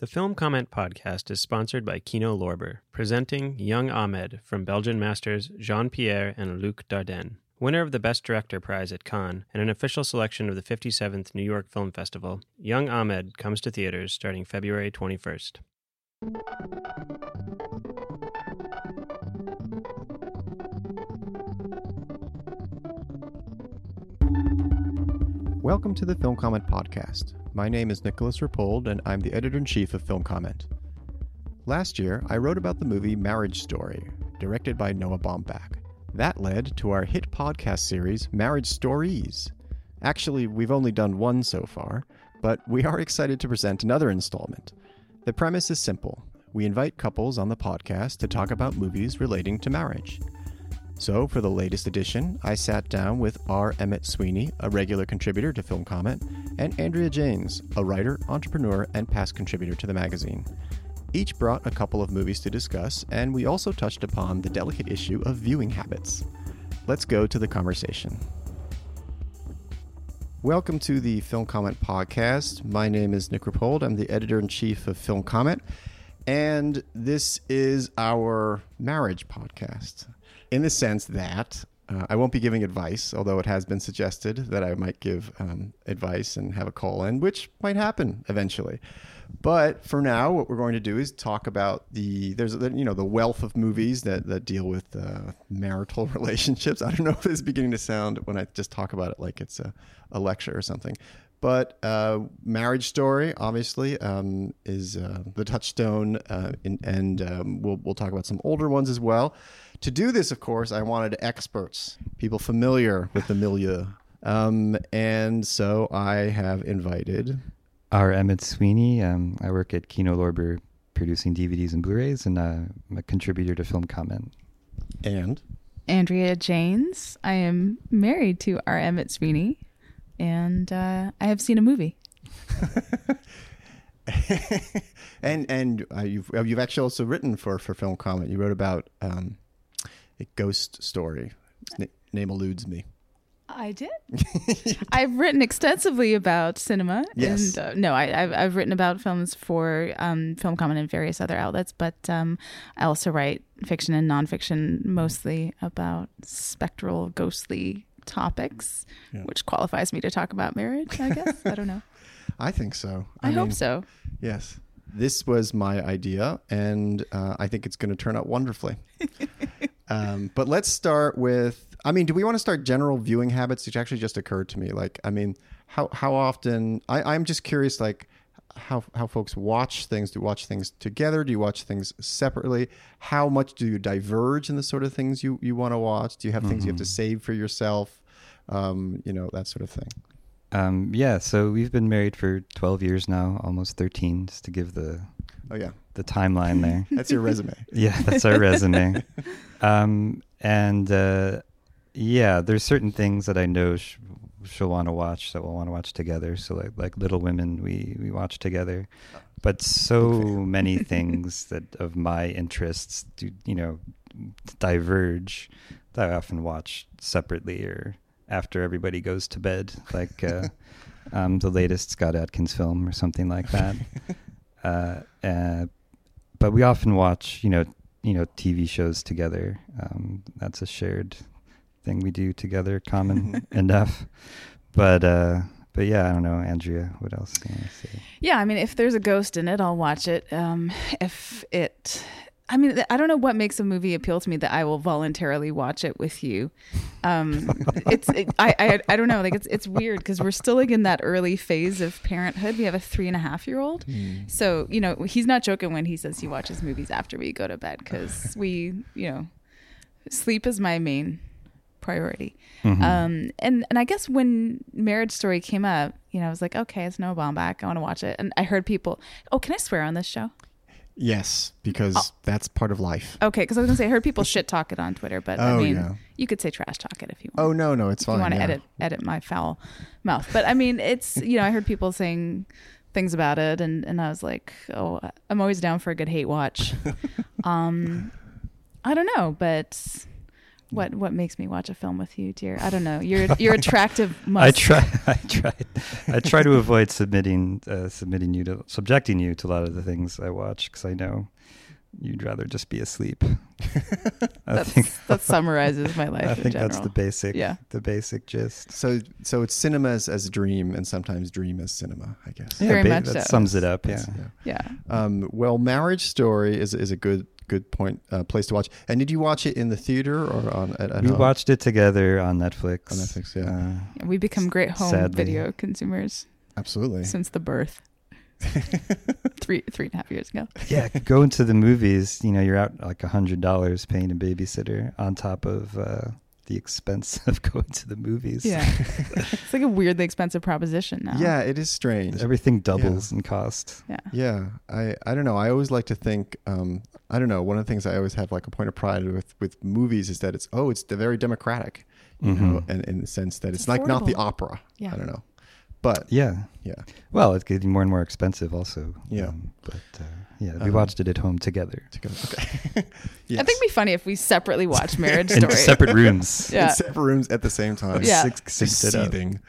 The Film Comment podcast is sponsored by Kino Lorber, presenting Young Ahmed from Belgian masters Jean Pierre and Luc Dardenne. Winner of the Best Director prize at Cannes and an official selection of the 57th New York Film Festival, Young Ahmed comes to theaters starting February 21st. Welcome to the Film Comment Podcast. My name is Nicolas Rapold, and I'm the editor in chief of Film Comment. Last year, I wrote about the movie Marriage Story, directed by Noah Baumbach. That led to our hit podcast series, Marriage Stories. Actually, we've only done one so far, but we are excited to present another installment. The premise is simple we invite couples on the podcast to talk about movies relating to marriage. So, for the latest edition, I sat down with R. Emmet Sweeney, a regular contributor to Film Comment, and Andrea Janes, a writer, entrepreneur, and past contributor to the magazine. Each brought a couple of movies to discuss, and we also touched upon the delicate issue of viewing habits. Let's go to the conversation. Welcome to the Film Comment Podcast. My name is Nick Rapold. I'm the editor in chief of Film Comment, and this is our marriage podcast in the sense that uh, I won't be giving advice, although it has been suggested that I might give um, advice and have a call in, which might happen eventually. But for now, what we're going to do is talk about the there's you know the wealth of movies that that deal with uh, marital relationships. I don't know if it's beginning to sound when I just talk about it like it's a, a lecture or something. But uh, Marriage Story, obviously, um, is uh, the touchstone, uh, in, and um, we'll, we'll talk about some older ones as well. To do this, of course, I wanted experts, people familiar with the milieu. Um, and so I have invited R. Emmet Sweeney. Um, I work at Kino Lorber producing DVDs and Blu-rays, and uh, I'm a contributor to Film Comment. And Andrea Janes. I am married to R. Emmet Sweeney, and uh, I have seen a movie. and and uh, you've uh, you've actually also written for for Film Comment. You wrote about um, a ghost story. Na- name eludes me. I did. I've written extensively about cinema. Yes. And, uh, no, I, have I've written about films for um, Film Comment and various other outlets, but um, I also write fiction and nonfiction, mostly about spectral, ghostly topics, Yeah. which qualifies me to talk about marriage. I guess I don't know. I think so. I, hope mean, so. Yes. This was my idea, and uh, I think it's going to turn out wonderfully. um, but let's start with. I mean, do we want to start general viewing habits? Which actually just occurred to me. Like, I mean, how how often? I, I'm just curious. Like, how how folks watch things. Do you watch things together? Do you watch things separately? How much do you diverge in the sort of things you you want to watch? Do you have things you have to save for yourself? Um, you know that sort of thing. Um, yeah, so we've been married for 12 years now, almost 13, just to give the Oh yeah, the timeline there. that's your resume. yeah, that's our resume. Um, and uh, yeah, there's certain things that I know sh- she'll want to watch that we'll want to watch together. So like like Little Women, we we watch together. But so many things that of my interests do you know diverge that I often watch separately or after everybody goes to bed, like uh, um, the latest Scott Adkins film or something like that. uh, uh, but we often watch, you know, you know, TV shows together. Um, that's a shared thing we do together, common enough. But uh, but yeah, I don't know, Andrea. What else do you want to say? Yeah, I mean, if there's a ghost in it, I'll watch it. Um, if it, I mean, I don't know what makes a movie appeal to me that I will voluntarily watch it with you. Um, it's, it, I, I, I don't know. Like, it's, it's weird because we're still like in that early phase of parenthood. We have a three and a half year old, so you know, he's not joking when he says he watches movies after we go to bed because we, you know, sleep is my main priority. Um, and and I guess when Marriage Story came up, you know, I was like, okay, it's Noah Baumbach. I want to watch it. And I heard people, oh, can I swear on this show? Yes, because that's part of life. Okay, because I was gonna say I heard people shit talk it on Twitter, but I Oh, mean, yeah. you could say trash talk it if you want. Oh no, no, it's if fine. you want to yeah. edit edit my foul mouth. But I mean, it's you know, I heard people saying things about it, and and I was like, oh, I'm always down for a good hate watch. um, I don't know, but What what makes me watch a film with you, dear? I don't know. You're you're attractive. I try. I try. I try to avoid submitting, uh, submitting you to, subjecting you to a lot of the things I watch because I know you'd rather just be asleep. I That's, think. that summarizes my life I in think general. that's the basic. Yeah. The basic gist. So so it's cinema as, as dream, and sometimes dream as cinema. I guess. Very ba- much that so. sums it up. Yeah. Yeah. yeah. Um, well, Marriage Story is is a good good point uh, place to watch. And did you watch it in the theater or on at, at we home? watched it together on Netflix. On Netflix, yeah. Uh, We become great home Sadly. video consumers Absolutely. since the birth three three and a half years ago. yeah, going to the movies, you know, you're out like a hundred dollars paying a babysitter on top of uh, the expense of going to the movies. Yeah, it's like a weirdly expensive proposition now. yeah, it is strange. everything doubles in cost. yeah. Yeah, I, I don't know. I always like to think. Um, I don't know. One of the things I always have like a point of pride with with movies is that it's oh, it's very democratic, you know, Mhm. and in the sense that it's, It's like not the opera. Yeah. I don't know, but Yeah. yeah, Well, it's getting more and more expensive, also. Yeah. Um, but uh, yeah, we Um, watched it at home together to go. Okay. I think it'd be funny if we separately watched Marriage in Story. separate rooms. Yeah. in separate rooms at the same time. Yeah. Six, Just synced it up. seething.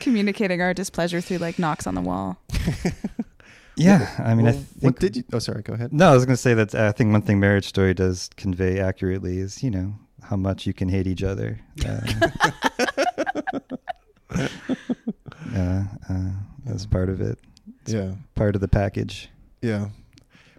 communicating our displeasure through like knocks on the wall. Yeah, I mean, I think. what did you? Oh, sorry. Go ahead. No, I was going to say that I think one thing Marriage Story does convey accurately is, you know, how much you can hate each other. Uh, uh, uh, that's part of it. Yeah. Part of the package. Yeah.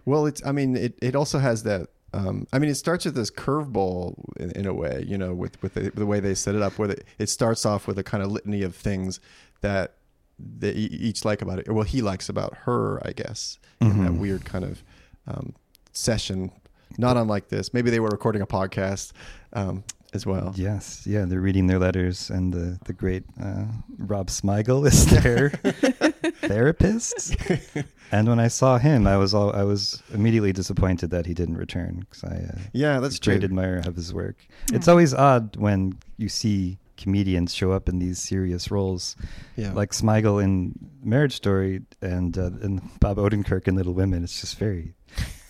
Well, it's. I mean, it, it also has that. Um, I mean, it starts with this curveball in, in a way, you know, with with the, the way they set it up, where it starts off with a kind of litany of things that they each like about it. Well, he likes about her, I guess, in that Mhm. weird kind of um, session. Not unlike this. Maybe they were recording a podcast um, as well. Yes, yeah, they're reading their letters, and the the great uh, Rob Smigel is their therapist. And when I saw him, I was all I was immediately disappointed that he didn't return because I uh, Yeah, that's great true. admirer of his work. Mm. It's always odd when you see comedians show up in these serious roles, Yeah. like Smigel in Marriage Story and uh, and Bob Odenkirk in Little Women. It's just very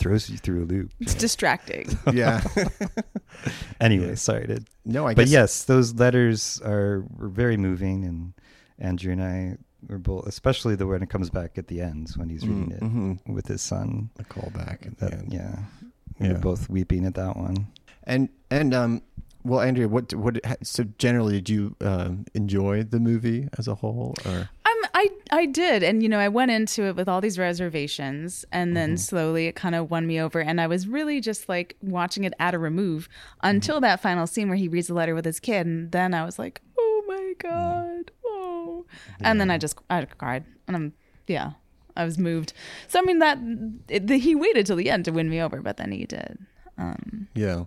throws you through a loop. It's distracting. yeah. Anyway, Yeah. sorry to no, I but guess. yes, those letters are were very moving, and Andrea and I were both, especially the when it comes back at the end when he's reading it Mhm. with his son. A callback at the That, end. yeah, we Yeah. were both weeping at that one. And and um, well, Andrea, what what so generally did you um, enjoy the movie as a whole, or I I did, and you know, I went into it with all these reservations, and then mm-hmm. slowly it kind of won me over, and I was really just like watching it at a remove until mm-hmm. that final scene where he reads the letter with his kid, and then I was like, oh my mm-hmm. god, oh, and then I just I cried, and I'm yeah, I was moved. So I mean that it, the, he waited till the end to win me over, but then he did. Um, yeah,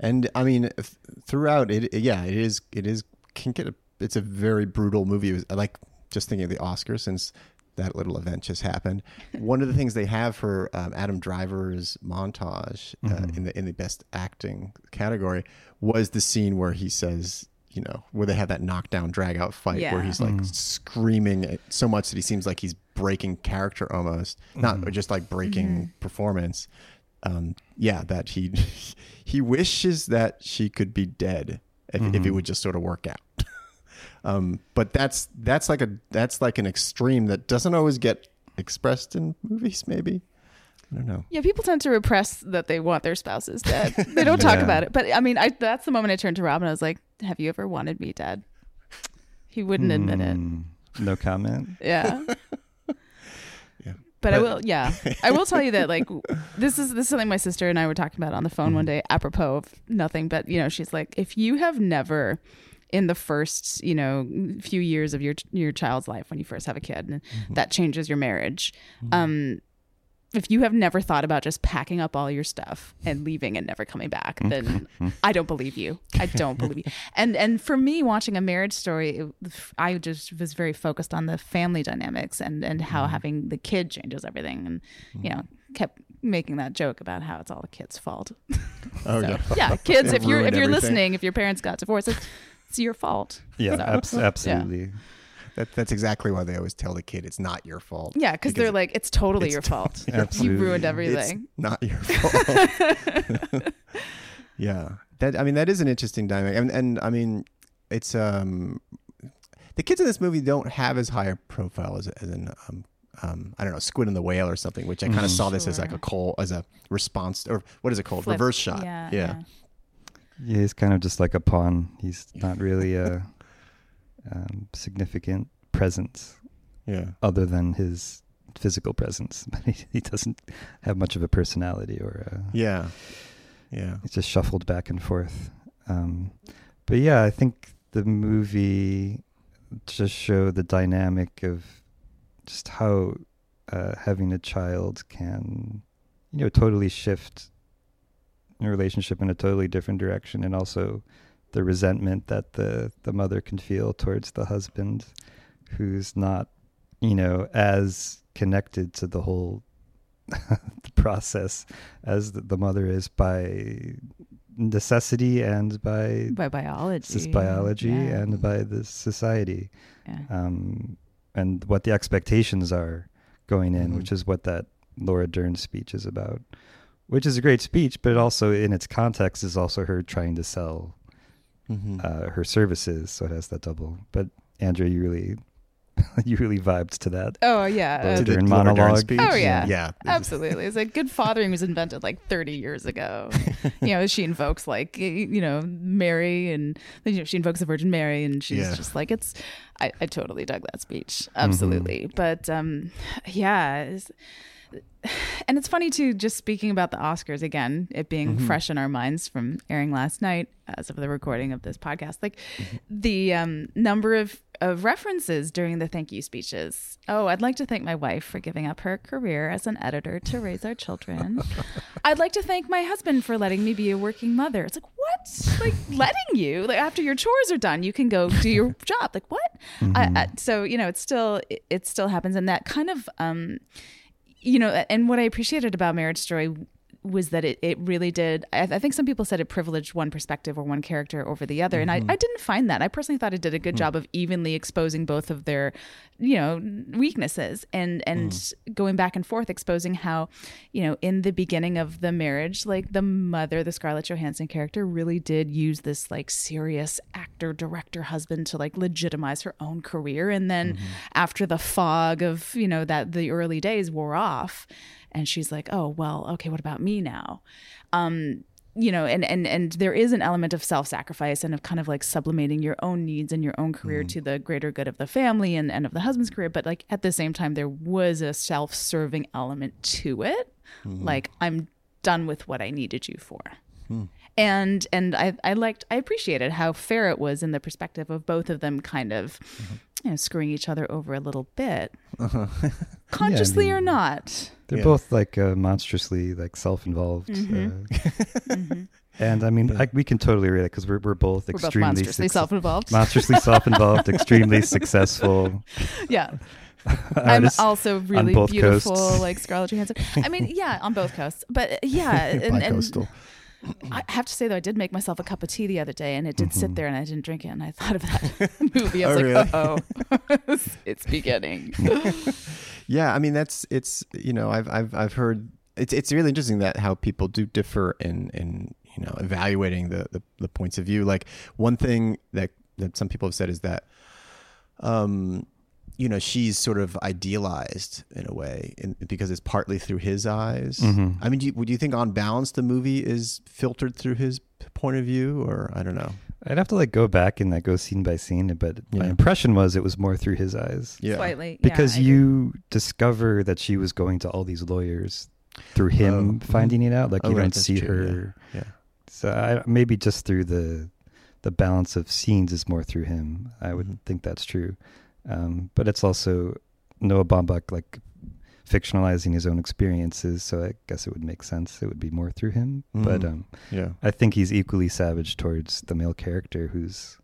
and I mean th- throughout it, yeah, it is it is can get a, it's a very brutal movie. It was- like just thinking of the Oscars since that little event just happened. One of the things they have for um, Adam Driver's montage uh, Mhm. in the in the best acting category was the scene where he says. You know, where they have that knockdown, drag out fight where he's like Mhm. screaming so much that he seems like he's breaking character almost, not Mhm. just like breaking Mhm. performance. Um, yeah, that he he wishes that she could be dead if, if it Mhm. would just sort of work out. um, but that's that's like a that's like an extreme that doesn't always get expressed in movies. Maybe I don't know. Yeah, people tend to repress that they want their spouses dead. They don't talk Yeah. about it. But I mean, I that's the moment I turned to Rob and I was like, "Have you ever wanted me dead?" He wouldn't admit it. Mm, No comment. Yeah. Yeah. But I will, yeah, I will tell you that like this is this is something my sister and I were talking about on the phone one Mm-hmm. day, apropos of nothing. But you know, she's like, if you have never, in the first you know few years of your your child's life when you first have a kid, and Mm-hmm. that changes your marriage. Um, if you have never thought about just packing up all your stuff and leaving and never coming back, then I don't believe you. I don't believe you. And and for me, watching a marriage story, it, I just was very focused on the family dynamics and and how having the kid changes everything, and you know kept making that joke about how it's all the kid's fault. Oh So, yeah, yeah, kids. If you're if you're everything. listening, if your parents got divorced, it's, it's your fault. Yeah, So, abs- absolutely. that, that's exactly why they always tell the kid it's not your fault. Yeah, because they're like, it's totally it's your fault. Absolutely. You ruined It's everything. not your fault. Yeah, that I mean that is an interesting dynamic, and, and I mean it's um the kids in this movie don't have as high a profile as, as in um, um I don't know Squid and the Whale or something, which I kind of Mhm. saw this as like a call as a response or what is it called Flip. reverse shot? Yeah, yeah. Yeah, he's kind of just like a pawn. He's not really a um, significant presence yeah. other than his physical presence. But he, he doesn't have much of a personality or a, Yeah. Yeah. it's just shuffled back and forth. Um, but yeah, I think the movie just showed the dynamic of just how uh, having a child can, you know, totally shift relationship in a totally different direction, and also the resentment that the the mother can feel towards the husband, who's not, you know, as connected to the whole the process as the, the mother is by necessity and by by biology, this biology Yeah. and by the society Yeah. um, and what the expectations are going in, Mhm. which is what that Laura Dern speech is about, which is a great speech, but also in its context is also her trying to sell Mhm. uh, her services, so it has that double. But Andrea, you really, you really vibed to that. Oh yeah, Laura uh, Did Dern the monologue. speech? Oh, yeah. Yeah. absolutely. It's like good fathering was invented like 30 years ago. you know, she invokes like you know Mary, and you know, she invokes the Virgin Mary, and she's Yeah. just like it's. I, I totally dug that speech, absolutely. But um, yeah. And it's funny too, just speaking about the Oscars again, it being Mhm. fresh in our minds from airing last night as of the recording of this podcast, like the um, number of, of references during the thank you speeches. Oh, I'd like to thank my wife for giving up her career as an editor to raise our children. I'd like to thank my husband for letting me be a working mother. It's like, what? Like letting you, like after your chores are done, you can go do your job. Like what? I, I, so, you know, it still, it, it still happens. And that kind of, um, you know, and what I appreciated about Marriage Story was that it, it really did. I, I think some people said it privileged one perspective or one character over the other, and I, mm-hmm. I didn't find that. I personally thought it did a good mm. job of evenly exposing both of their, you know, weaknesses and and mm. going back and forth, exposing how, you know, in the beginning of the marriage, like the mother, the Scarlett Johansson character, really did use this like serious actor, director, husband to like legitimize her own career, and then mm-hmm. after the fog of you know that the early days wore off and she's like oh well okay what about me now? Um you know and and and there is an element of self-sacrifice and of kind of like sublimating your own needs and your own career mm-hmm. to the greater good of the family and, and of the husband's career. But like at the same time there was a self-serving element to it. Mm-hmm. Like i'm done with what i needed you for. Hmm. And and I, I liked I appreciated how fair it was in the perspective of both of them kind of mm-hmm. You know screwing each other over a little bit consciously or mean- not They're Yeah. both like uh, monstrously like self-involved. Mhm. Uh, And I mean, I, we can totally relate because we're we're both we're both extremely monstrously suc- self-involved monstrously self-involved, extremely successful. yeah I'm also really beautiful coasts. like Scarlett Johansson I mean yeah on both coasts but yeah and, and Bi-coastal. I have to say though I did make myself a cup of tea the other day and it did sit Mhm. there and I didn't drink it and I thought of that movie I was Oh, like really? oh it's beginning Yeah, I mean that's it's you know I've I've I've heard it's it's really interesting that how people do differ in in you know evaluating the the, the points of view. Like one thing that that some people have said is that um you know she's sort of idealized in a way in, because it's partly through his eyes. Mhm. I mean, do you, would you think on balance the movie is filtered through his point of view, or I don't know? I'd have to like go back and like go scene by scene, but my impression was it was more through his eyes. Yeah, slightly because I agree. you discover that she was going to all these lawyers through him Oh, mhm. finding it out. Like Oh, you right, don't see true, her. Yeah. So I, maybe just through the the balance of scenes is more through him. I would Mhm. think that's true. Um, but it's also Noah Baumbach like fictionalizing his own experiences. So I guess it would make sense. It would be more through him. But Mhm. um, Yeah. I think he's equally savage towards the male character who's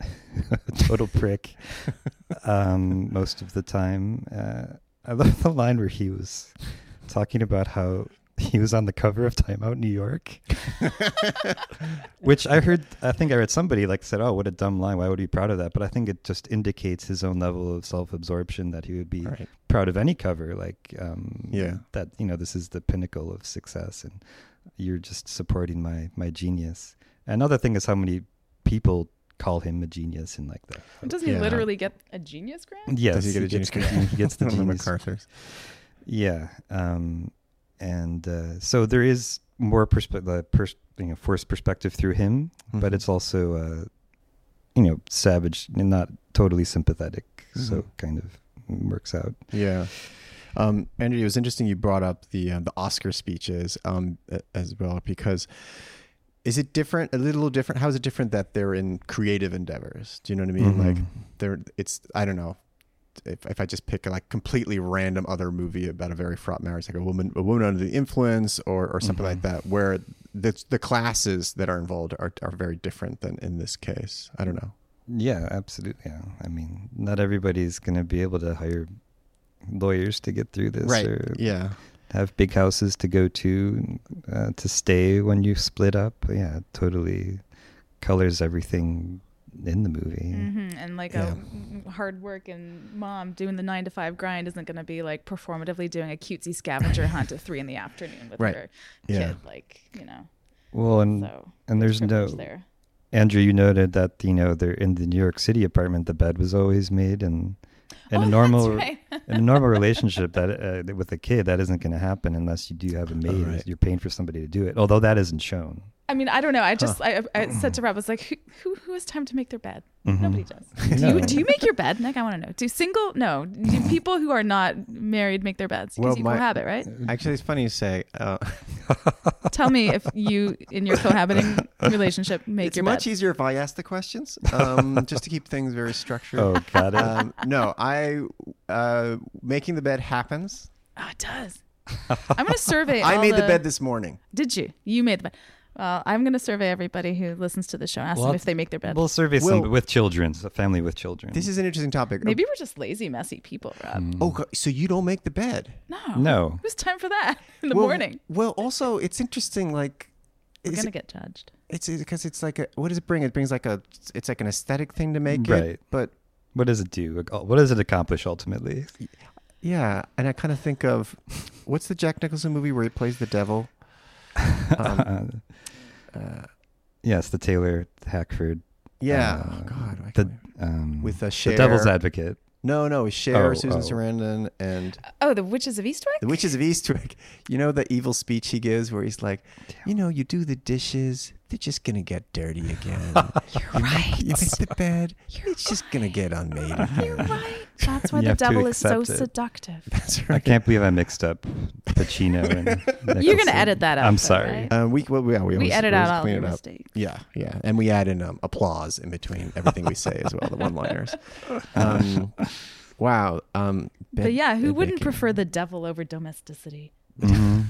a total prick um, most of the time. Uh, I love the line where he was talking about how he was on the cover of Time Out New York, which I heard, I think I read somebody like said, oh, what a dumb line. Why would he be proud of that? But I think it just indicates his own level of self absorption that he would be Right. proud of any cover like um Yeah. that you know this is the pinnacle of success and you're just supporting my my genius. Another thing is how many people call him a genius in like that. Doesn't he Yeah. literally get a genius grant? Yes, Does he get a gets genius the grant? He gets the One of the genius. MacArthur's. Yeah, um, and uh, so there is more perspective, pers- you know, forced perspective through him, but Mhm. it's also, uh, you know, savage and not totally sympathetic. So Mhm. kind of works out. Yeah. Um, Andrea, it was interesting you brought up the uh, the Oscar speeches um, as well because is it different? A little different? How is it different that they're in creative endeavors? Do you know what I mean? Like Mhm. they're it's I don't know. If, if I just pick a like completely random other movie about a very fraught marriage, like a woman a woman under the influence or or something like Mhm. that, where the the classes that are involved are are very different than in this case. I don't know. Yeah, absolutely. Yeah, I mean, not everybody's going to be able to hire lawyers to get through this, or Yeah. have big houses to go to uh, to stay when you split up. Yeah, totally colors everything in the movie. hmm And like Yeah. a hard working mom doing the nine to five grind isn't going to be like performatively doing a cutesy scavenger hunt at three in the afternoon with Right. her Yeah. kid. Like, you know, Well, and so and there's no there. Andrea. You noted that you know they're in the New York City apartment. The bed was always made, and in oh, a normal right. in a normal relationship that uh, with a kid that isn't going to happen unless you do have a maid. right. You're paying for somebody to do it, although that isn't shown. I mean, I don't know. I just I, I said to Rob, I was like, who, who who has time to make their bed? Mhm. Nobody does. Do you do you make your bed, Nick? I want to know. Do single? No. Do people who are not married make their beds? Because Well, you my- cohabit, right? Actually, it's funny you say. Uh, Tell me if you in your cohabiting relationship make it's your much easier if I ask the questions, um, just to keep things very structured. Oh, got it. Um, no, I uh, making the bed happens. Oh, it does. I'm going to survey. I all made the bed this morning. Did you? You made the bed. Well, I'm going to survey everybody who listens to the show. Ask Well, them if they make their bed. We'll survey Well- some with children, a family with children. This is an interesting topic. Maybe we're just lazy, messy people, Rob. Mm. Oh, so you don't make the bed? No. No. Who's time for that in the well, morning? Well, also it's interesting. Like, We're going to get judged. it's because it's like a what does it bring? It brings like a it's like an aesthetic thing to make it. Right. But What does it do? What does it accomplish ultimately? yeah, and I kind of think of what's the Jack Nicholson movie where he plays the devil? Um, uh, yes, the Taylor Hackford. yeah. Uh, oh God. I the um, with a Cher. the Devil's Advocate. No, no, it's Cher, Oh, Susan oh. Sarandon, and Oh, the Witches of Eastwick? the Witches of Eastwick. You know the evil speech he gives where he's like, you know, you do the dishes, they're just gonna get dirty again. You're You right. you make the bed, You're it's just gonna get unmade You're right. That's why You the have to devil is so accept it. seductive. That's I right. can't believe I mixed up Pacino and Nicholson. You're gonna edit that out, I'm though, sorry. right? Um, we well, yeah, we, We always, edit always out all clean your it up. mistakes. Yeah, yeah, and we add in um, applause in between everything we say as well, the one-liners. Um, wow. Um, But bed- yeah, who bed wouldn't making. prefer the devil over domesticity? Mhm.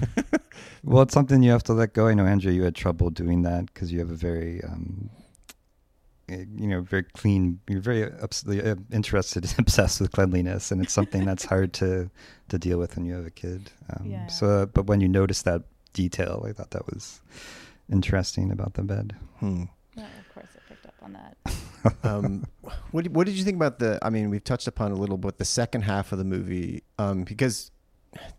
well, it's something you have to let go. I know, Andrea, you had trouble doing that because you have a very, um, eh, you know, very clean. You're very obs- uh, interested and obsessed with cleanliness, and it's something that's hard to to deal with when you have a kid. Um, Yeah. So, uh, but when you notice that detail, I thought that was interesting about the bed. Hmm. Yeah, of course I picked up on that. um, what did- what did you think about the? I mean, we've touched upon a little bit the second half of the movie, um, because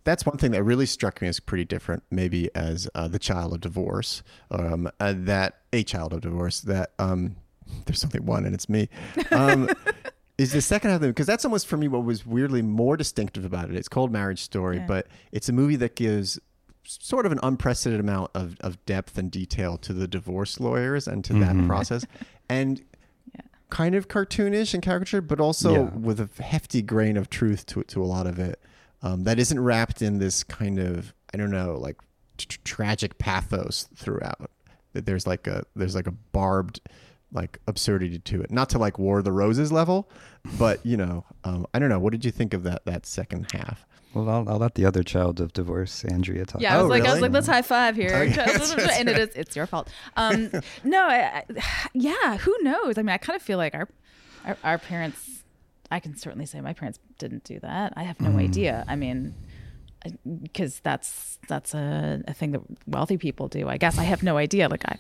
that's one thing that really struck me as pretty different, maybe as uh, the child of divorce, um, uh, that a child of divorce. That um, there's only one, and it's me. Um, is the second half of the because that's almost for me what was weirdly more distinctive about it. It's called Marriage Story, Yeah. but it's a movie that gives sort of an unprecedented amount of, of depth and detail to the divorce lawyers and to that Mhm. process. And Yeah. kind of cartoonish and caricature, but also Yeah. with a hefty grain of truth to to a lot of it. Um, that isn't wrapped in this kind of I don't know like t- tragic pathos throughout. That there's like a there's like a barbed like absurdity to it. Not to like War of the Roses level, but you know, um, I don't know. What did you think of that that second half? Well, I'll, I'll let the other child of divorce, Andrea, talk. Yeah, I Oh, was like, I was like, let's high five here, Okay, that's- that's and it is, it's your fault. Um, no, I, I, yeah, who knows? I mean, I kind of feel like our, our, our parents. I can certainly say my parents didn't do that. I have no Mm. idea. I mean, because that's that's a, a thing that wealthy people do. I guess I have no idea. Like I,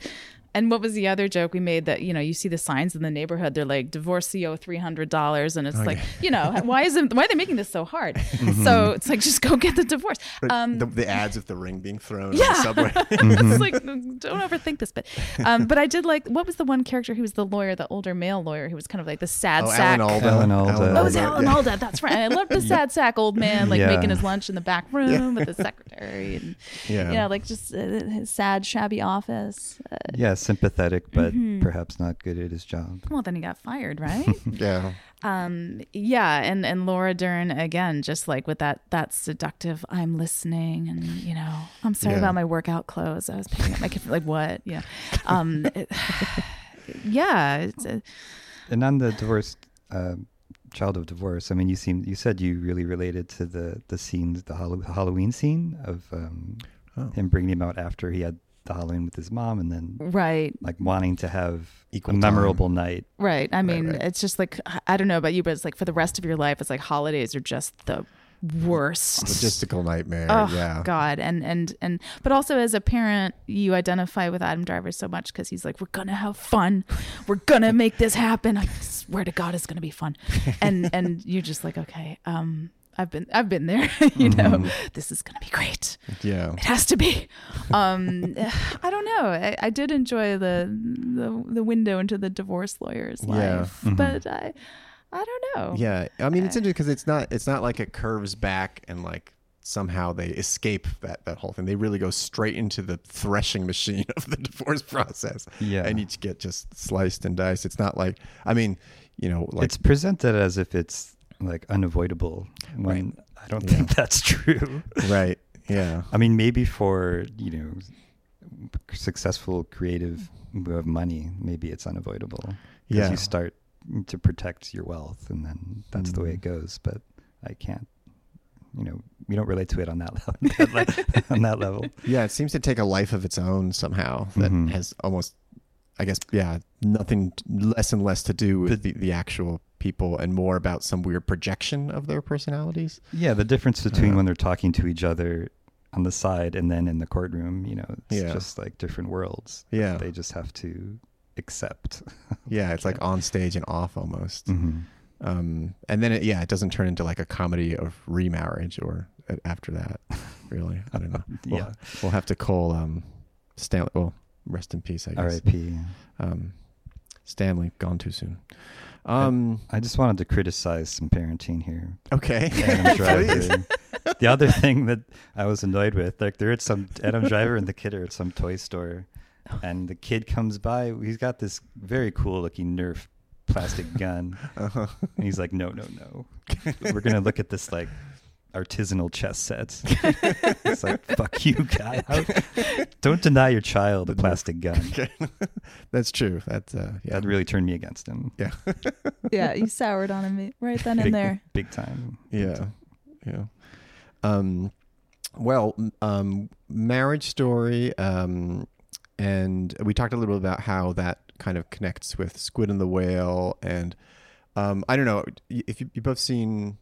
And what was the other joke we made that, you know, you see the signs in the neighborhood, they're like divorceo $300 and it's Oh, like, you know, why isn't why are they making this so hard? So it's like just go get the divorce. Um the, the ads of the ring being thrown yeah. on the subway. it's like don't overthink this But, Um, but I did like what was the one character who was the lawyer, the older male lawyer who was kind of like the sad oh, sack. Alan Alda. Alan Alda. Oh, it was Alan yeah. Alda. That's right. I love the sad sack old man, like Yeah. making his lunch in the back room with his secretary, and Yeah. you know, like just uh, his sad, shabby office. Uh, Yeah, sympathetic, but Mhm. perhaps not good at his job. well, then he got fired, right? Yeah. um, yeah, and and Laura Dern again, just like with that that seductive, I'm listening, and you know, I'm sorry Yeah. about my workout clothes. I was picking up my kid. Like what? Yeah, um, it- yeah. It's, uh, And on the divorced uh, child of divorce, I mean, you seem you said you really related to the the scenes, the Hallow- Halloween scene of um, Oh. him bringing him out after he had the Halloween with his mom, and then right. like wanting to have Equal a memorable night. Right. I mean, right. it's just like I don't know about you, but it's like for the rest of your life, it's like holidays are just the worst. Logistical nightmare. Oh yeah. God, and and and but also as a parent, you identify with Adam Driver so much because he's like, we're gonna have fun, we're gonna make this happen. I swear to God, it's gonna be fun, and and you're just like, okay, um, I've been I've been there, you know, Mm-hmm. this is gonna be great. Yeah. It has to be. Um, I don't know. I, I did enjoy the, the the window into the divorce lawyer's Yeah. life, Mhm. but I I don't know. Yeah, I mean it's interesting because it's not it's not like it curves back and like somehow they escape that that whole thing. They really go straight into the threshing machine of the divorce process. Yeah. and each get just sliced and diced. It's not like I mean, you know, like it's presented as if it's like unavoidable when I don't Yeah. think that's true. right, yeah, I mean, maybe for you know successful creative who have money, maybe it's unavoidable. 'Cause yeah, you start to protect your wealth, and then that's the way Mm. it goes. But I can't, you know, we don't relate to it on that level. on that level. yeah. It seems to take a life of its own somehow that Mhm. has almost, I guess, yeah, nothing less and less to do with the, the actual people and more about some weird projection of their personalities. Yeah, the difference between Uh, when they're talking to each other on the side and then in the courtroom, you know, it's Yeah. just like different worlds. Yeah, They just have to accept. yeah. It's like on stage and off almost. Mhm. um, and then it, yeah, it doesn't turn into like a comedy of remarriage or uh, after that. Really, I don't know. We'll, Yeah. we'll have to call um, Stanley. Well, rest in peace, I guess. R.I.P. Um, Stanley gone too soon. Um, I just wanted to criticize some parenting here. okay. Adam Driver. the other thing that I was annoyed with, like they're at some Adam Driver and the kid are at some toy store, and the kid comes by. He's got this very cool looking Nerf plastic gun, Uh-huh. and he's like, "No, no, no, we're gonna look at this like artisanal chess sets. it's like, "Fuck you, guy! Don't deny your child a plastic gun." Okay. That's true. That's uh, yeah. That really turned me against him. yeah. Yeah, you soured on him right then Big, and there. big time. Big Yeah, time. yeah. Um, well, um, marriage story. Um, and we talked a little bit about how that kind of connects with Squid and the Whale, and um, I don't know if you, you both seen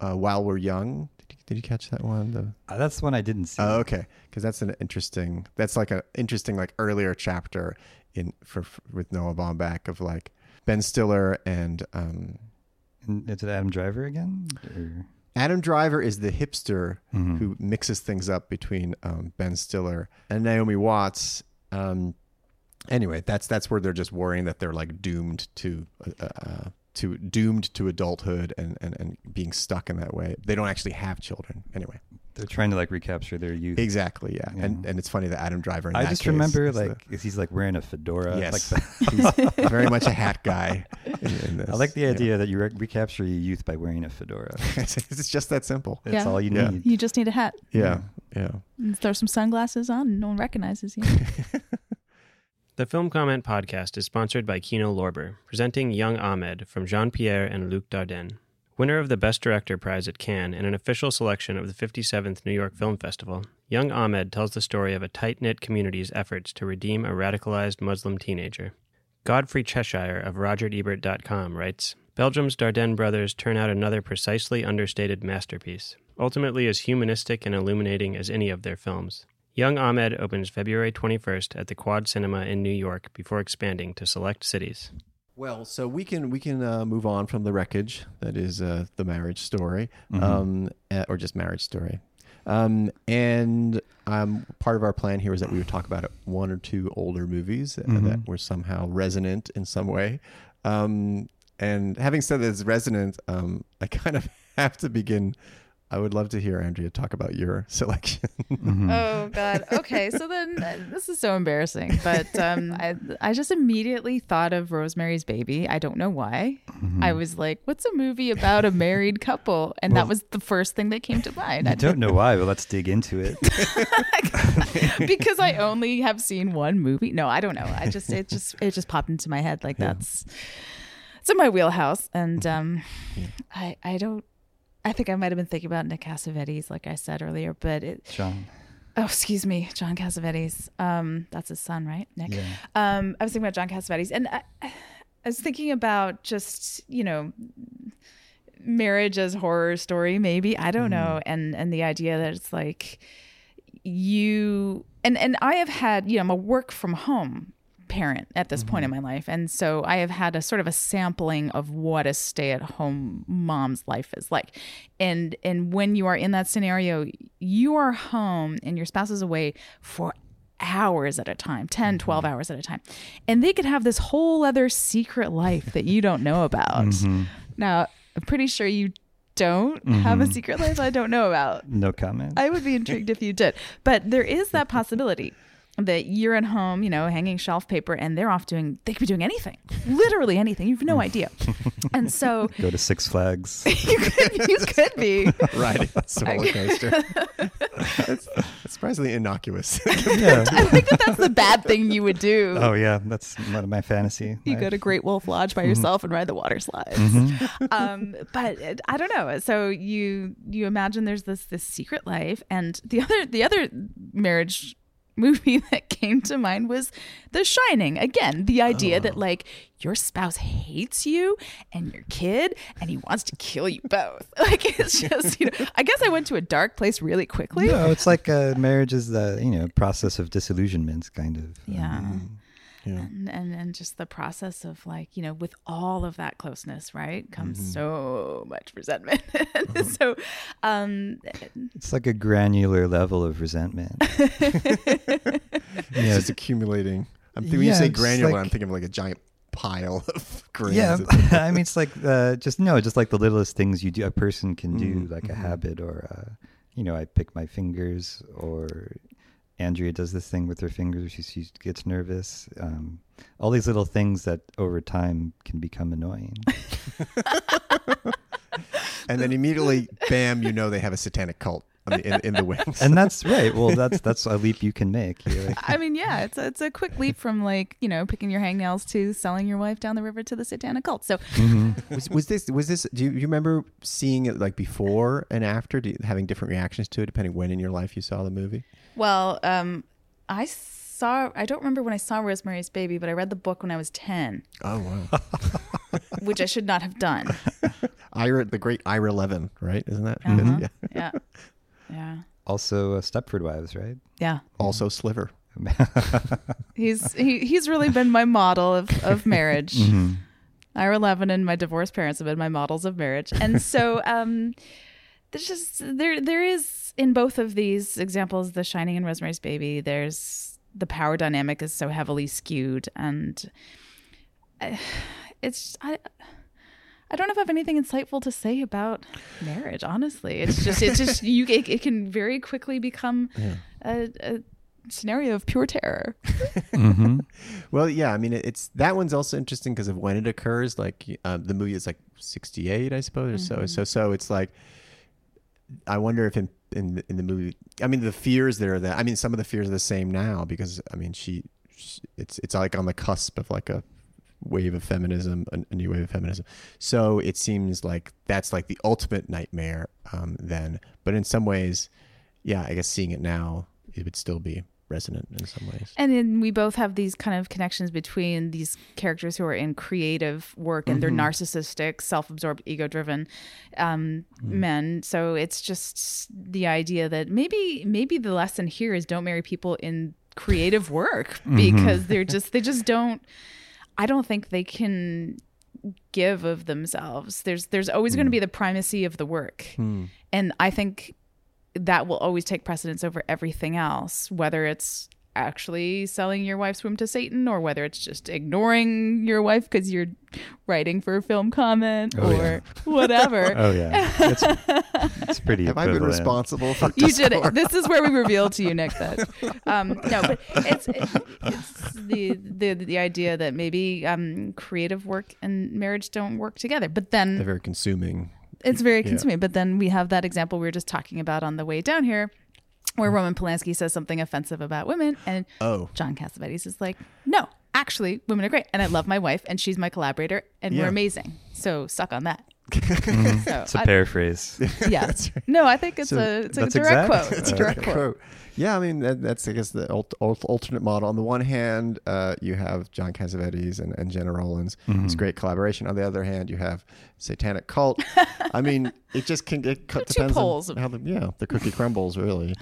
uh, While We're Young. Did you, did you catch that one? The, Uh, that's one I didn't see. oh, okay, because that's an interesting. That's like an interesting, like earlier chapter in for, for with Noah Baumbach of like Ben Stiller and um, And Is it Adam Driver again? Or? Adam Driver is the hipster Mhm. who mixes things up between um, Ben Stiller and Naomi Watts. Um, anyway, that's that's where they're just worrying that they're like doomed to uh, uh, to doomed to adulthood and, and and being stuck in that way. They don't actually have children anyway. They're trying to like recapture their youth. Exactly, yeah. And Yeah. and it's funny that Adam Driver. In I that just case remember is the- like is he's like wearing a fedora. Yes. Like the- he's very much a hat guy. In, in this. I like the yeah. idea that you re- recapture your youth by wearing a fedora. it's just that simple. That's Yeah. all you Yeah. need. You just need a hat. Yeah, yeah. And throw some sunglasses on, and no one recognizes you. The Film Comment podcast is sponsored by Kino Lorber, presenting Young Ahmed from Jean Pierre and Luc Dardenne. Winner of the Best Director prize at Cannes and an official selection of the 57th New York Film Festival, Young Ahmed tells the story of a tight knit community's efforts to redeem a radicalized Muslim teenager. Godfrey Cheshire of RogerEbert.com writes Belgium's Dardenne brothers turn out another precisely understated masterpiece, ultimately as humanistic and illuminating as any of their films. Young Ahmed opens February 21st at the Quad Cinema in New York before expanding to select cities. Well, so we can we can uh, move on from the wreckage that is uh, the marriage story, Mhm. um, uh, or just marriage story. Um, and um, part of our plan here is that we would talk about one or two older movies uh, Mhm. that were somehow resonant in some way. Um, and having said that it's resonant, um, I kind of have to begin. I would love to hear Andrea talk about your selection. Mhm. Oh God. Okay. So then uh, this is so embarrassing, but um, I I just immediately thought of Rosemary's Baby. I don't know why. Mhm. I was like, "What's a movie about a married couple?" And Well- that was the first thing that came to mind. I I don't know why, but let's dig into it. because I only have seen one movie. No, I don't know. I just it just it just popped into my head like Yeah. that's it's in my wheelhouse, and um, I I don't. I think I might have been thinking about Nick Cassavetes, like I said earlier, but it. John. Oh, excuse me, John Cassavetes. Um, that's his son, right, Nick? Yeah. Um, I was thinking about John Cassavetes, and I, I was thinking about just you know marriage as horror story, maybe I don't know, and and the idea that it's like you and and I have had you know I'm a work from home parent at this point in mm-hmm. my life. And so I have had a sort of a sampling of what a stay at home mom's life is like. And and when you are in that scenario you are home and your spouse is away for hours at a time 10 mm-hmm. 12 hours at a time. And they could have this whole other secret life that you don't know about. Mm-hmm. Now i'm pretty sure you don't have a secret life i don't know about. No comment. I would be intrigued if you did. But there is that possibility that you're at home, you know, hanging shelf paper and they're off doing, they could be doing anything, literally anything. You have no mm. idea. And so Go to Six Flags. you could, you could be. Riding a roller coaster. that's, that's surprisingly innocuous. yeah. I think that that's the bad thing you would do. Oh yeah, that's one of my fantasy. You life. go to Great Wolf Lodge by mm-hmm. yourself and ride the water slides. Mm-hmm. Um, but it- I don't know. So you you imagine there's this this secret life, and the other the other marriage movie that came to mind was The Shining. Again, the idea that like your spouse hates you and your kid, and he wants to kill you both. Like it's just you know. I guess I went to a dark place really quickly. No, it's like uh, marriage is the you know process of disillusionment, kind of. Yeah. Yeah. And, and and just the process of like you know with all of that closeness right comes Mm-hmm. so much resentment so um It's like a granular level of resentment. Yeah it's just accumulating. I'm thinking when Yeah, you say granular, like- I'm thinking of like a giant pile of grains. yeah, I mean, it's like uh, just no, just like the littlest things you do, a person can do, Mhm, like a mhm. habit, or uh, you know, I pick my fingers, or Andrea does this thing with her fingers, she, she gets nervous. Um, all these little things that over time can become annoying. and then immediately, bam, you know they have a satanic cult on the, in, in the wings. and that's right. Well, that's that's a leap you can make. You're like, i mean yeah it's a, it's a quick leap from like you know picking your hangnails to selling your wife down the river to the satanic cult so mhm. was, was this was this? Do you, you remember seeing it like before and after, do you, having different reactions to it depending when in your life you saw the movie? well um i saw i don't remember when i saw rosemary's baby but i read the book when i was 10 Oh wow, which i should not have done Ira, the great Ira Levin, right? Isn't that? Uh-huh. Yeah. yeah yeah also uh, Stepford Wives, right? yeah Also Sliver. he's he, he's really been my model of, of marriage Mhm. Ira Levin and my divorced parents have been my models of marriage. And so um there's just there there is in both of these examples, The Shining and Rosemary's Baby, there's the power dynamic is so heavily skewed and I, it's I I don't know if I have anything insightful to say about marriage. Honestly, it's just it's just you. It, it can very quickly become a, a scenario of pure terror. Mhm. Well, yeah, I mean, it's that one's also interesting because of when it occurs. Like um, the movie is like '68, I suppose. So, so, so it's like I wonder if in in the, in the movie, I mean, the fears there that I mean, some of the fears are the same now because I mean, she, she it's it's like on the cusp of like a wave of feminism, a, new wave of feminism. So it seems like that's like the ultimate nightmare um, then. But in some ways, yeah, I guess seeing it now, it would still be resonant in some ways. And then we both have these kind of connections between these characters who are in creative work and they're narcissistic, self absorbed, ego driven um, men. So it's just the idea that maybe maybe the lesson here is don't marry people in creative work because they're just they just don't I don't think they can give of themselves. There's there's always going to hmm. be the primacy of the work. Hmm. And I think that will always take precedence over everything else, whether it's actually selling your wife's womb to Satan or whether it's just ignoring your wife because you're writing for a film comment Oh, or yeah. whatever. Oh yeah, it's, it's pretty. Have I been responsible for You did it. This is where we reveal to you, Nick, that um, no, but it's it's the the the idea that maybe um, creative work and marriage don't work together. But then They're very consuming. it's very Yeah. consuming. But then we have that example we were just talking about on the way down here, where Roman Polanski says something offensive about women, and Oh, John Cassavetes is like, "No, actually, women are great, and I love my wife, and she's my collaborator, and we're amazing. So suck on that." Mhm. So It's a I- paraphrase. yeah, no, I think it's So a it's a that's direct exact? quote. It's a direct Okay. quote. Yeah, I mean that, that's I guess the ult- ult- alternate model. On the one hand, uh, you have John Cassavetes and, and Gena Rowlands. It's Mhm. great collaboration. On the other hand, you have Satanic Cult. I mean, it just can it Two depends poles on how the yeah the cookie crumbles really.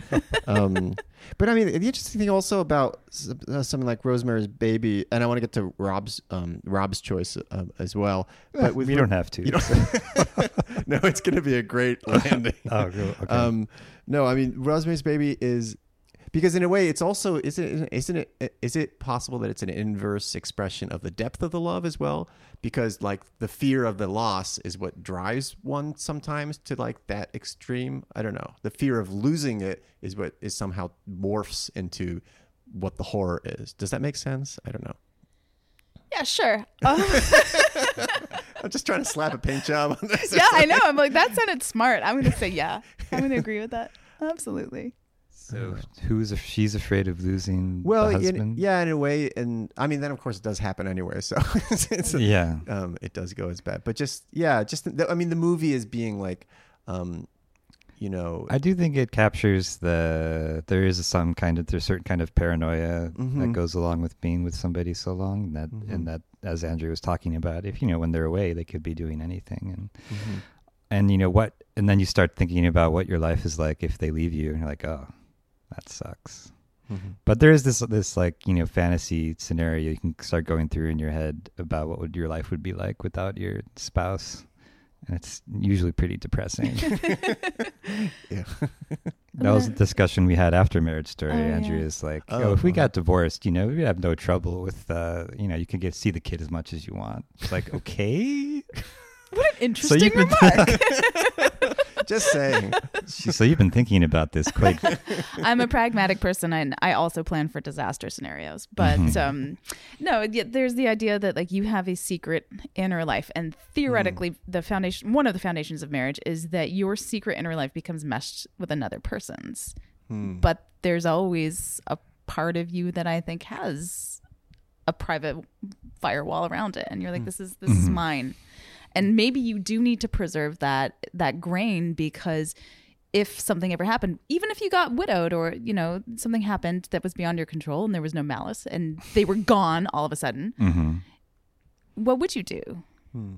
um, but I mean, the interesting thing also about uh, something like Rosemary's Baby, and I want to get to Rob's um, Rob's choice uh, as well. But we don't have to. you don't. no, it's going to be a great landing. oh, okay. Um, no, I mean Rosemary's Baby is because in a way it's also isn't isn't it is it possible that it's an inverse expression of the depth of the love as well? Because like the fear of the loss is what drives one sometimes to like that extreme. I don't know. The fear of losing it is what is somehow morphs into what the horror is. Does that make sense? I don't know. Yeah, sure. Um, I'm just trying to slap a paint job on this. yeah, I know. I'm like that sounded smart. I'm gonna say yeah. I'm gonna agree with that. Absolutely. So who's af- she's afraid of losing Well, in, yeah, in a way, and I mean, then of course it does happen anyway. So it's, it's yeah. um, it does go as bad. But just yeah, just the, I mean, the movie is being like, um, you know, I do think it captures the there is some kind of there's certain kind of paranoia that Mhm. goes along with being with somebody so long and that Mhm. and that as Andrea was talking about if you know when they're away they could be doing anything and Mhm. and you know what and then you start thinking about what your life is like if they leave you and you're like oh that sucks. Mhm. but there is this this like you know fantasy scenario you can start going through in your head about what would your life would be like without your spouse. And it's usually pretty depressing. Yeah, that was a discussion we had after marriage story. Oh, Andrea yeah. is like Oh, oh, if we got divorced you know we'd have no trouble with uh you know you can get see the kid as much as you want. It's like okay. What an interesting you've remark. Just saying. so you've been thinking about this quite I'm a pragmatic person, and I also plan for disaster scenarios. But Mhm. um, no, there's the idea that like you have a secret inner life, and theoretically, the foundation, one of the foundations of marriage, is that your secret inner life becomes meshed with another person's. Hmm. But there's always a part of you that I think has a private firewall around it, and you're like, this is this is Mhm. mine. And maybe you do need to preserve that that grain because if something ever happened, even if you got widowed or you know something happened that was beyond your control and there was no malice and they were gone all of a sudden, hmm what would you do? Hmm.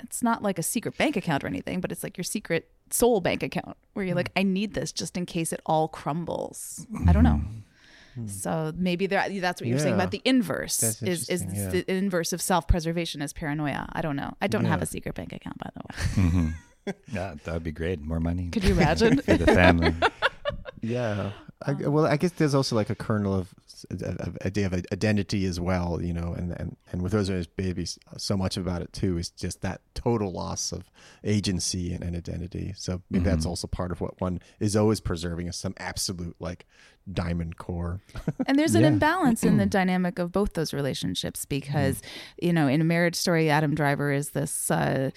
It's not like a secret bank account or anything, but it's like your secret soul bank account where you're like, I need this just in case it all crumbles. I don't know. Hmm. So maybe there, that's what you're saying about the inverse is is yeah. the inverse of self preservation is paranoia. I don't know. I don't have a secret bank account by the way. hmm yeah that would be great more money Could you imagine? for the family Yeah. I, well, I guess there's also like a kernel of, of, of idea of identity as well, you know, and and, and with those babies, so much about it too is just that total loss of agency and, and identity. So maybe that's Mhm. also part of what one is always preserving is some absolute like diamond core. And there's an Yeah. imbalance in the dynamic of both those relationships because, you know, in a marriage story, Adam Driver is this uh,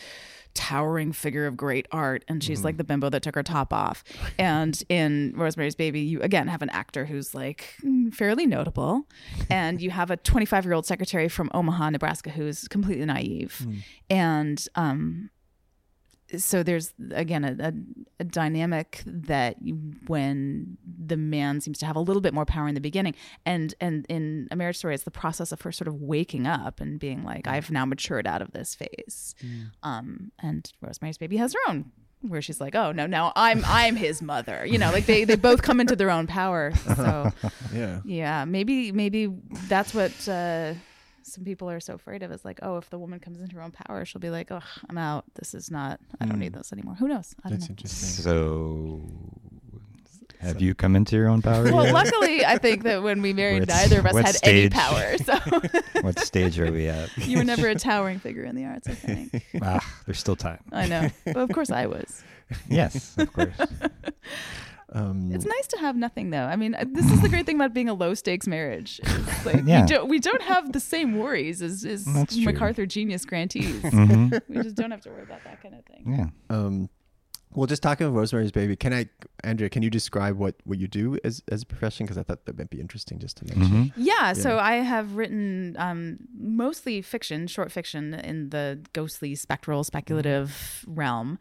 towering figure of great art, and she's like the bimbo that took her top off. And in Rosemary's Baby, you again have an actor who's like mm, fairly notable, and you have a 25 year old secretary from Omaha, Nebraska, who's completely naive. And um, so there's again a, a, a dynamic that when the man seems to have a little bit more power in the beginning and and in a marriage story it's the process of her sort of waking up and being like i've now matured out of this phase. Um and rosemary's baby has her own where she's like oh no now i'm i'm his mother you know like they they both come into their own power so Yeah. yeah maybe maybe that's what uh some people are so afraid of is like oh if the woman comes into her own power she'll be like oh i'm out this is not i don't need this anymore who knows i don't That's know interesting. So, have you come into your own power well yet? luckily i think that when we married What- neither of us what had any power so what stage are we at? you were never a towering figure in the arts i think ah, there's still time. i know but of course i was Yes, of course. Um, It's nice to have nothing, though. I mean, uh, this is the great thing about being a low stakes marriage. It's like Yeah. we don't we don't have the same worries as, as MacArthur genius grantees. hmm we just don't have to worry about that kind of thing. Yeah. um, well, just talking about Rosemary's Baby, can I, Andrea, can you describe what, what you do as, as a profession? Because I thought that might be interesting just to mention. Mhm. Yeah, so I have written um, mostly fiction, short fiction in the ghostly, spectral, speculative realm.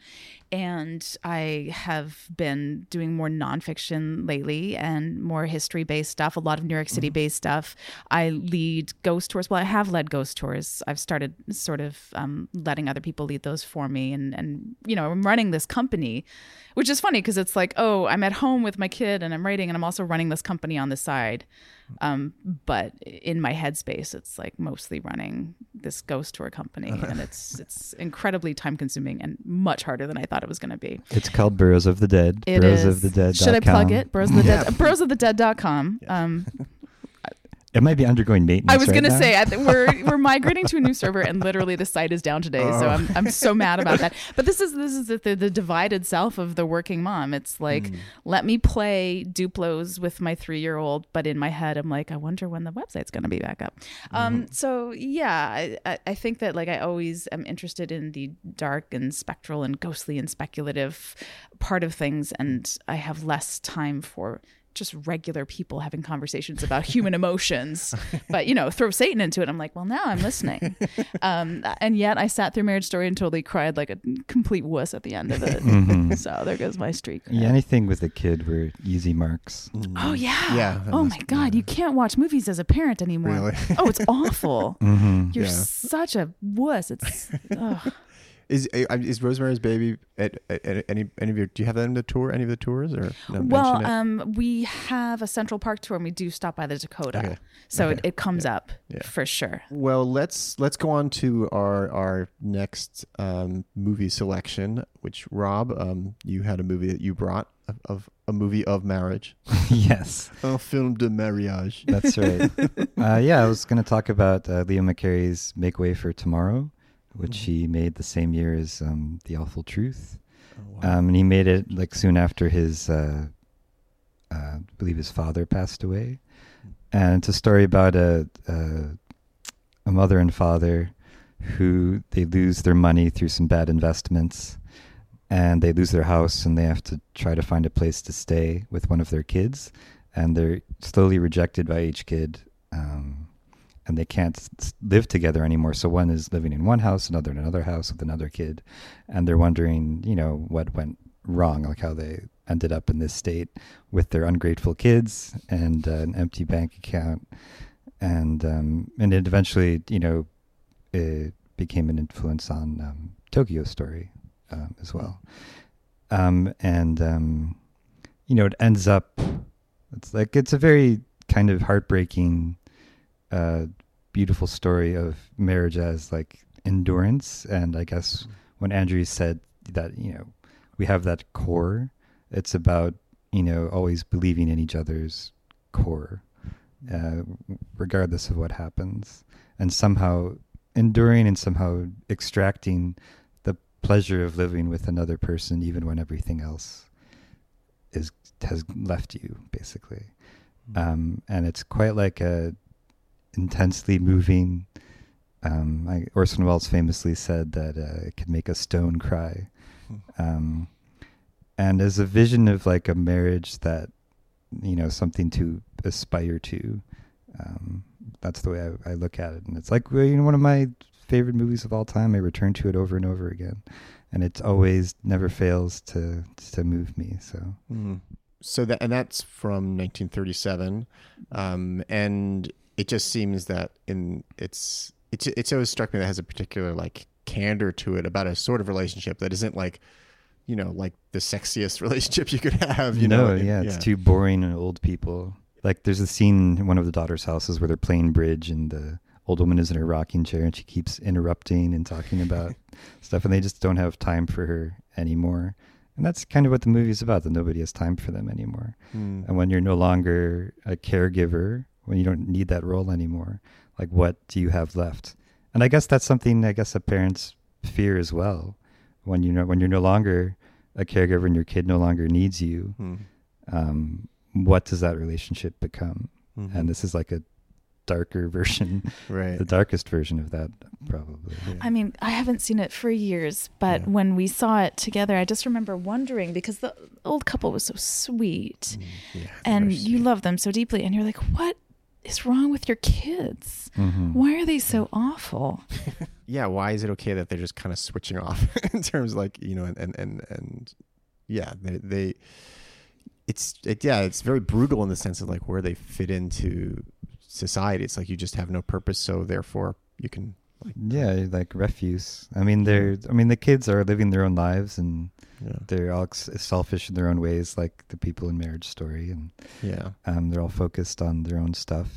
And I have been doing more nonfiction lately and more history based stuff, a lot of New York City based stuff. I lead ghost tours. Well, I have led ghost tours. I've started sort of um, letting other people lead those for me. And, and, you know, I'm running this company, which is funny because it's like, oh, I'm at home with my kid and I'm writing and I'm also running this company on the side. Um, but in my headspace, it's like mostly running this ghost tour company, and it's it's incredibly time consuming and much harder than I thought it was going to be. It's called Boroughs of the Dead. It Boroughs is. of the Dead. Should I plug it? Boroughs of the Dead. Boroughs of the Boroughsofthedead.com. Um, It might be undergoing maintenance. I was right gonna say I th- we're we're migrating to a new server, and literally the site is down today. So I'm I'm so mad about that. But this is this is the, the, the divided self of the working mom. It's like let me play Duplos with my three year old, but in my head I'm like, I wonder when the website's gonna be back up. Um, so yeah, I, I I think that like I always am interested in the dark and spectral and ghostly and speculative part of things, and I have less time for just regular people having conversations about human emotions. But you know, throw Satan into it. I'm like, well, now I'm listening. Um, and yet, I sat through Marriage Story and totally cried like a complete wuss at the end of it. Mhm. So there goes my streak. Yeah, anything with a kid were easy marks. Oh yeah. Yeah, Oh my be- God, you can't watch movies as a parent anymore. Really? oh, it's awful. hmm You're Yeah. such a wuss. It's ugh. Is uh, is Rosemary's Baby at, at, at any any of your? Do you have that in the tour? Any of the tours or? no, well, um, we have a Central Park tour, and we do stop by the Dakota, Okay. so Okay. it, it comes up Yeah. for sure. Well, let's let's go on to our our next um, movie selection. Which Rob, um, you had a movie that you brought of, of a movie of marriage, yes, un film de mariage. that's right. uh, yeah, I was going to talk about uh, Leo McCarey's Make Way for Tomorrow, which Mhm. he made the same year as um, The Awful Truth. Oh, wow. Um, and he made it like soon after his, uh, uh, I believe his father passed away. And it's a story about a, a a mother and father who they lose their money through some bad investments, and they lose their house, and they have to try to find a place to stay with one of their kids, and they're slowly rejected by each kid. And they can't live together anymore. So one is living in one house, another in another house with another kid, and they're wondering, you know, what went wrong, like how they ended up in this state with their ungrateful kids and uh, an empty bank account, and um, and it eventually, you know, it became an influence on um, Tokyo Story um, as well, um, and um, you know, it ends up. It's like it's a very kind of heartbreaking uh, beautiful story of marriage as like endurance. And I guess when Andrea said that, you know, we have that core, it's about, you know, always believing in each other's core, uh, regardless of what happens. And somehow enduring and somehow extracting the pleasure of living with another person, even when everything else is has left you, basically. Um, and it's quite like a intensely moving. Um, I, Orson Welles famously said that uh, it could make a stone cry, um, and as a vision of like a marriage that you know something to aspire to. Um, that's the way I, I look at it, and it's like well, you know one of my favorite movies of all time. I return to it over and over again, and it's always never fails to to move me. So Mm. So that and that's from 1937, um, and it just seems that in it's it's it's always struck me that has a particular like candor to it about a sort of relationship that isn't like you know like the sexiest relationship you could have. You no, know, yeah, it's too boring and old people. Like there's a scene in one of the daughter's houses where they're playing bridge and the old woman is in her rocking chair and she keeps interrupting and talking about stuff and they just don't have time for her anymore. And that's kind of what the movie is about, that nobody has time for them anymore. Mm. And when you're no longer a caregiver, when you don't need that role anymore, like what do you have left? And I guess that's something I guess a parent's fear as well. When you know when you're no longer a caregiver and your kid no longer needs you, Mm. um, what does that relationship become? Mhm. And this is like a darker version, right. the darkest version of that, probably. Yeah. I mean, I haven't seen it for years, but Yeah. when we saw it together, I just remember wondering because the old couple was so sweet Mm, yeah, and you sweet. love them so deeply, and you're like, what is wrong with your kids? Mhm. Why are they so awful? yeah why is it okay that they're just kind of switching off in terms of like you know and and and, and yeah they, they it's it, yeah it's very brutal in the sense of like where they fit into society it's like you just have no purpose so therefore you can like Yeah, like refuse. I mean, they're. I mean, the kids are living their own lives and yeah they're all selfish in their own ways, like the people in Marriage Story, and yeah um, they're all focused on their own stuff,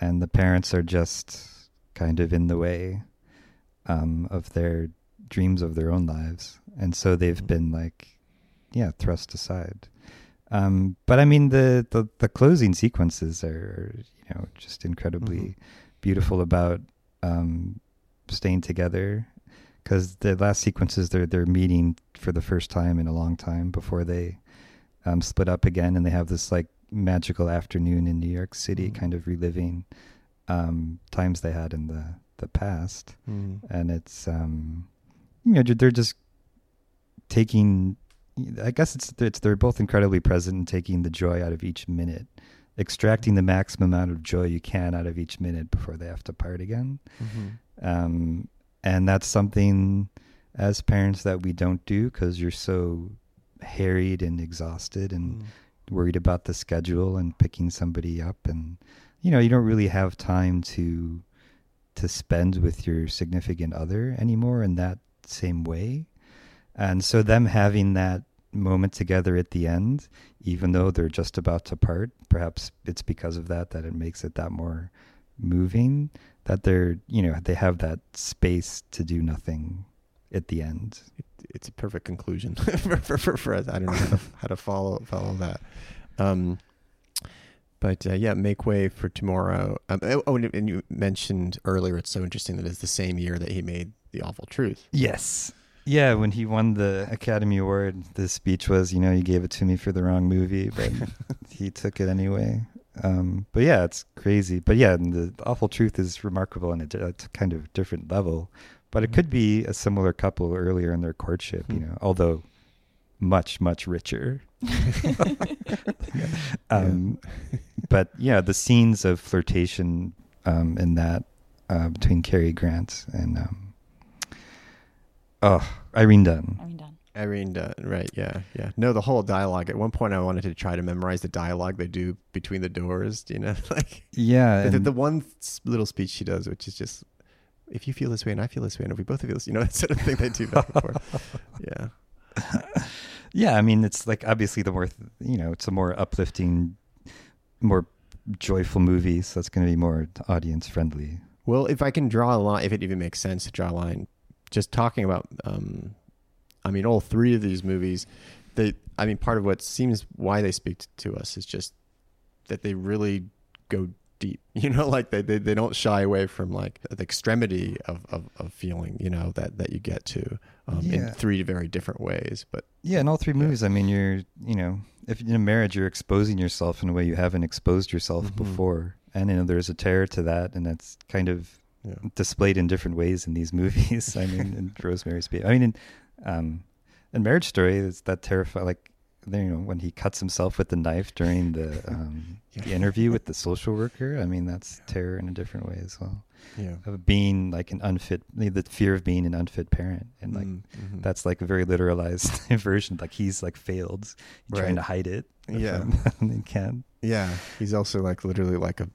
and the parents are just kind of in the way um, of their dreams of their own lives, and so they've Mhm. been like, yeah, thrust aside. Um, but I mean, the, the the closing sequences are, you know, just incredibly Mhm. beautiful about um, staying together because the last sequences they're they're meeting for the first time in a long time before they um, split up again, and they have this like magical afternoon in New York City, Mhm. kind of reliving um, times they had in the the past, Mm. and it's um, you know they're just taking. I guess it's it's they're both incredibly present and taking the joy out of each minute, extracting the maximum amount of joy you can out of each minute before they have to part again Mhm. um, and that's something as parents that we don't do because you're so harried and exhausted and Mm. worried about the schedule and picking somebody up and you know you don't really have time to to spend with your significant other anymore in that same way and so them having that moment together at the end even though they're just about to part perhaps it's because of that that it makes it that more moving that they're you know they have that space to do nothing at the end it's a perfect conclusion for, for, for, for us. I don't know how to, how to follow follow that. Um, but uh, yeah, make way for tomorrow. Um, oh, and, and you mentioned earlier, it's so interesting that it's the same year that he made The Awful Truth. yes yeah when he won the academy award the speech was you know you gave it to me for the wrong movie but he took it anyway. Um, but yeah it's crazy. But yeah and the awful truth is remarkable on a, di- kind of different level. But it could be a similar couple earlier in their courtship you Hmm. know although much much richer. Um, but yeah, the scenes of flirtation um, in that uh, between Cary Grant and um, oh Irene Dunne. I mean, done. Irene, uh, right? Yeah, yeah. No, the whole dialogue. At one point, I wanted to try to memorize the dialogue they do between the doors. You know, like Yeah, the, the one little speech she does, which is just, if you feel this way and I feel this way, and if we both feel this, you know, that sort of thing they do back and forth. Yeah. yeah. I mean, it's like obviously the more you know, it's a more uplifting, more joyful movie, so it's going to be more audience friendly. Well, if I can draw a line, if it even makes sense to draw a line, just talking about, um, I mean, all three of these movies, they, I mean, part of what seems why they speak to us is just that they really go deep, you know, like they, they, they don't shy away from like the extremity of, of, of feeling, you know, that, that you get to um, in three very different ways. But Yeah, in all three Yeah. movies, I mean, you're you know, if in a marriage, you're exposing yourself in a way you haven't exposed yourself Mhm. before, and you know, there's a terror to that, and that's kind of yeah. displayed in different ways in these movies. I mean, in Rosemary's Baby. I mean, in um, in Marriage Story, it's that terrifying. Like, you know, when he cuts himself with the knife during the um, Yeah. the interview with the social worker. I mean, that's terror in a different way as well. Yeah. of being like an unfit, the fear of being an unfit parent, and like Mm, mhm. that's like a very literalized version. Like he's like failed, trying Right. to hide it. Yeah. he can't. yeah. He's also like literally like a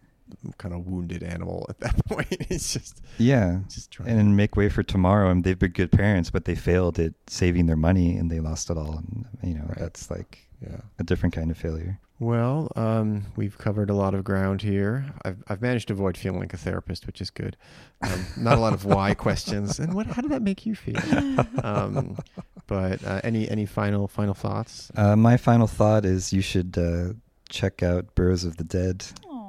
kind of wounded animal at that point. it's just Yeah, just trying. and then make way for tomorrow. And they've been good parents, but they failed at saving their money and they lost it all. And you know, Right. that's like yeah. a different kind of failure. Well, um, we've covered a lot of ground here. I've I've managed to avoid feeling like a therapist, which is good. Um, not a lot of why questions. And what? How did that make you feel? Um, but uh, any any final final thoughts? Uh, my final thought is you should uh, check out Boroughs of the Dead.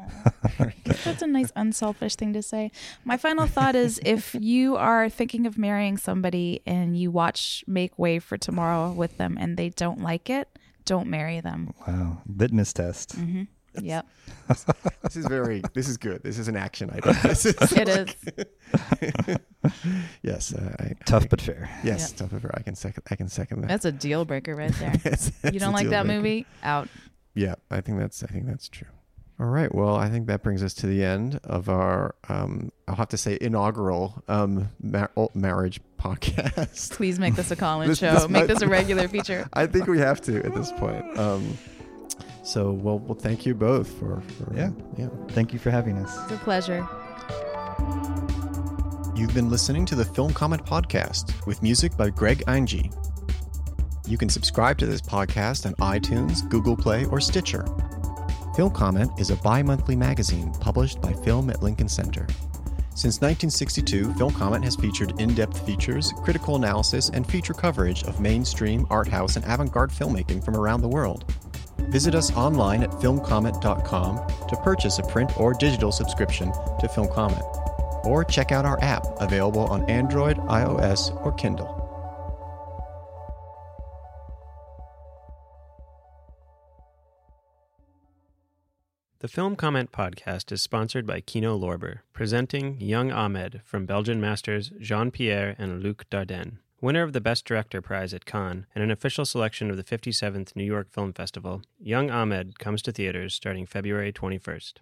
Aw, That's a nice unselfish thing to say. My final thought is if you are thinking of marrying somebody and you watch Make Way for Tomorrow with them and they don't like it, don't marry them. Wow, litmus test. hmm Yep. This is very. This is good. This is an action item. This is It is. yes. Uh, I, Tough I, but fair. Yes, tough but fair. I can second. I can second that. That's a deal breaker right there. That's- that's You don't like that breaker. movie? Out. Yeah, I think that's I think that's true. All right. Well, I think that brings us to the end of our um I'll have to say inaugural um mar- oh, marriage podcast. Please make this a call-in show. this make might- this a regular feature. I think we have to at this point. Um so well well thank you both for, for Yeah. yeah. Thank you for having us. It's a pleasure. You've been listening to the Film Comment Podcast with music by Greg Einge. You can subscribe to this podcast on iTunes, Google Play, or Stitcher. Film Comment is a bi monthly magazine published by Film at Lincoln Center. Since 1962, Film Comment has featured in depth features, critical analysis, and feature coverage of mainstream, art house, and avant garde filmmaking from around the world. Visit us online at filmcomment.com to purchase a print or digital subscription to Film Comment or check out our app available on Android, iOS, or Kindle. The Film Comment podcast is sponsored by Kino Lorber, presenting Young Ahmed from Belgian masters Jean Pierre and Luc Dardenne. Winner of the Best Director prize at Cannes and an official selection of the 57th New York Film Festival, Young Ahmed comes to theaters starting February 21st.